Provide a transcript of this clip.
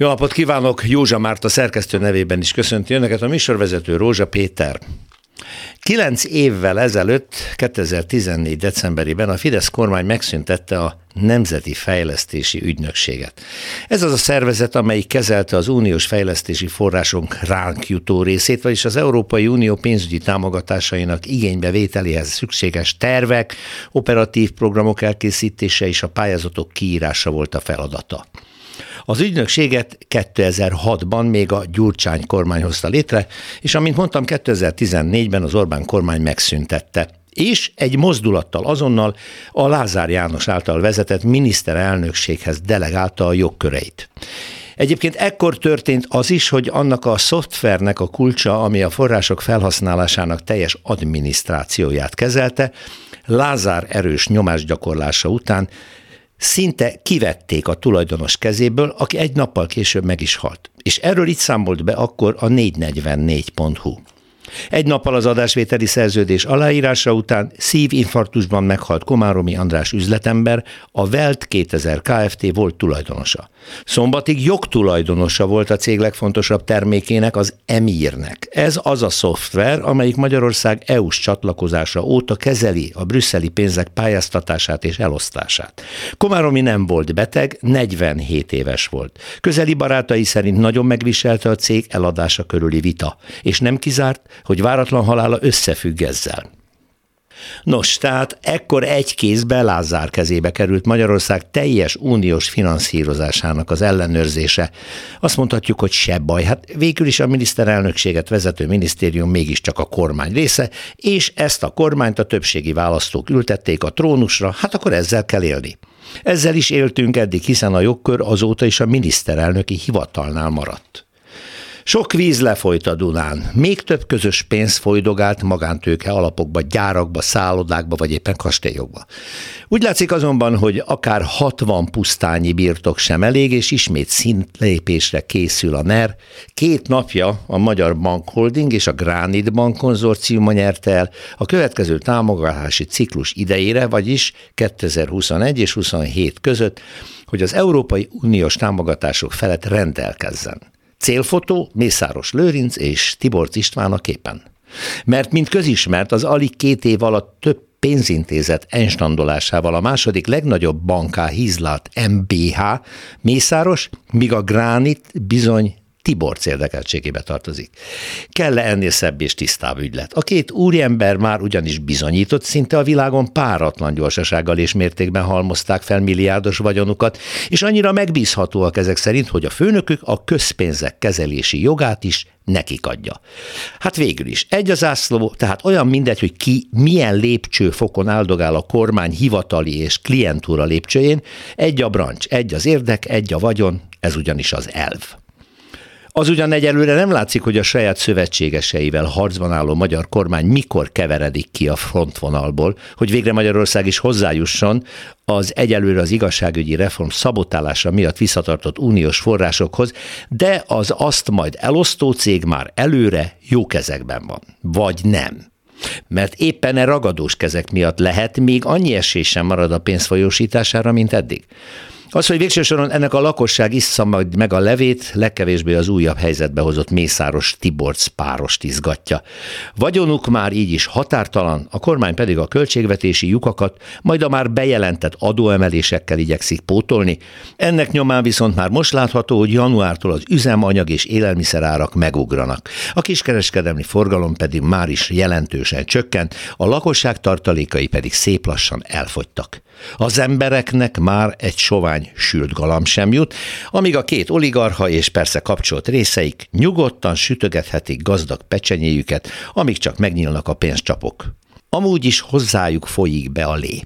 Jó napot kívánok! Józsa Márta szerkesztő nevében is köszönti Önöket a műsorvezető Rózsa Péter. Kilenc évvel ezelőtt, 2014. decemberében a Fidesz kormány megszüntette a Nemzeti Fejlesztési Ügynökséget. Ez az a szervezet, amelyik kezelte az uniós fejlesztési forrásunk ránk jutó részét, vagyis az Európai Unió pénzügyi támogatásainak igénybevételéhez szükséges tervek, operatív programok elkészítése és a pályázatok kiírása volt a feladata. Az ügynökséget 2006-ban még a Gyurcsány kormány hozta létre, és amint mondtam, 2014-ben az Orbán kormány megszüntette és egy mozdulattal azonnal a Lázár János által vezetett miniszterelnökséghez delegálta a jogköreit. Egyébként ekkor történt az is, hogy annak a szoftvernek a kulcsa, ami a források felhasználásának teljes adminisztrációját kezelte, Lázár erős nyomásgyakorlása után szinte kivették a tulajdonos kezéből, aki egy nappal később meg is halt. És erről itt számolt be akkor a 444.hu. Egy nappal az adásvételi szerződés aláírása után szívinfarktusban meghalt Komáromi András üzletember, a Welt 2000 Kft. volt tulajdonosa. Szombatig jogtulajdonosa volt a cég legfontosabb termékének, az Emirnek. Ez az a szoftver, amelyik Magyarország EU-s csatlakozása óta kezeli a brüsszeli pénzek pályáztatását és elosztását. Komáromi nem volt beteg, 47 éves volt. Közeli barátai szerint nagyon megviselte a cég eladása körüli vita, és nem kizárt, hogy váratlan halála összefügg ezzel. Nos, tehát ekkor egy kézbe Lázár kezébe került Magyarország teljes uniós finanszírozásának az ellenőrzése. Azt mondhatjuk, hogy se baj. Hát végül is a miniszterelnökséget vezető minisztérium mégiscsak a kormány része, és ezt a kormányt a többségi választók ültették a trónusra, hát akkor ezzel kell élni. Ezzel is éltünk eddig, hiszen a jogkör azóta is a miniszterelnöki hivatalnál maradt. Sok víz lefolyt a Dunán, még több közös pénz folydogált magántőke alapokba, gyárakba, szállodákba vagy éppen kastélyokba. Úgy látszik azonban, hogy akár 60 pusztányi birtok sem elég, és ismét szintlépésre készül a NER. Két napja a Magyar Bank Holding és a Gránit Bank konzorciuma nyerte el a következő támogatási ciklus idejére, vagyis 2021 és 27 között, hogy az Európai Uniós támogatások felett rendelkezzen. Célfotó Mészáros Lőrinc és Tibor István a képen. Mert mint közismert, az alig két év alatt több pénzintézet enstandolásával a második legnagyobb banká hízlalt MBH Mészáros, míg a Gránit bizony Tibor érdekeltségébe tartozik. Kell-e ennél szebb és tisztább ügylet? A két úriember már ugyanis bizonyított, szinte a világon páratlan gyorsasággal és mértékben halmozták fel milliárdos vagyonukat, és annyira megbízhatóak ezek szerint, hogy a főnökük a közpénzek kezelési jogát is nekik adja. Hát végül is egy az ászló, tehát olyan mindegy, hogy ki milyen lépcsőfokon áldogál a kormány hivatali és klientúra lépcsőjén, egy a brancs, egy az érdek, egy a vagyon, ez ugyanis az elv. Az ugyan egyelőre nem látszik, hogy a saját szövetségeseivel harcban álló magyar kormány mikor keveredik ki a frontvonalból, hogy végre Magyarország is hozzájusson az egyelőre az igazságügyi reform szabotálása miatt visszatartott uniós forrásokhoz, de az azt majd elosztó cég már előre jó kezekben van. Vagy nem mert éppen e ragadós kezek miatt lehet még annyi esély sem marad a pénz folyósítására, mint eddig. Az, hogy végső soron ennek a lakosság issza majd meg a levét, legkevésbé az újabb helyzetbe hozott Mészáros Tiborc párost izgatja. Vagyonuk már így is határtalan, a kormány pedig a költségvetési lyukakat, majd a már bejelentett adóemelésekkel igyekszik pótolni. Ennek nyomán viszont már most látható, hogy januártól az üzemanyag és élelmiszerárak megugranak. A kiskereskedelmi forgalom pedig már is jelentősen csökkent, a lakosság tartalékai pedig szép lassan elfogytak. Az embereknek már egy sovány sült galam sem jut, amíg a két oligarha és persze kapcsolt részeik nyugodtan sütögethetik gazdag pecsenyéjüket, amíg csak megnyílnak a pénzcsapok. Amúgy is hozzájuk folyik be a lé.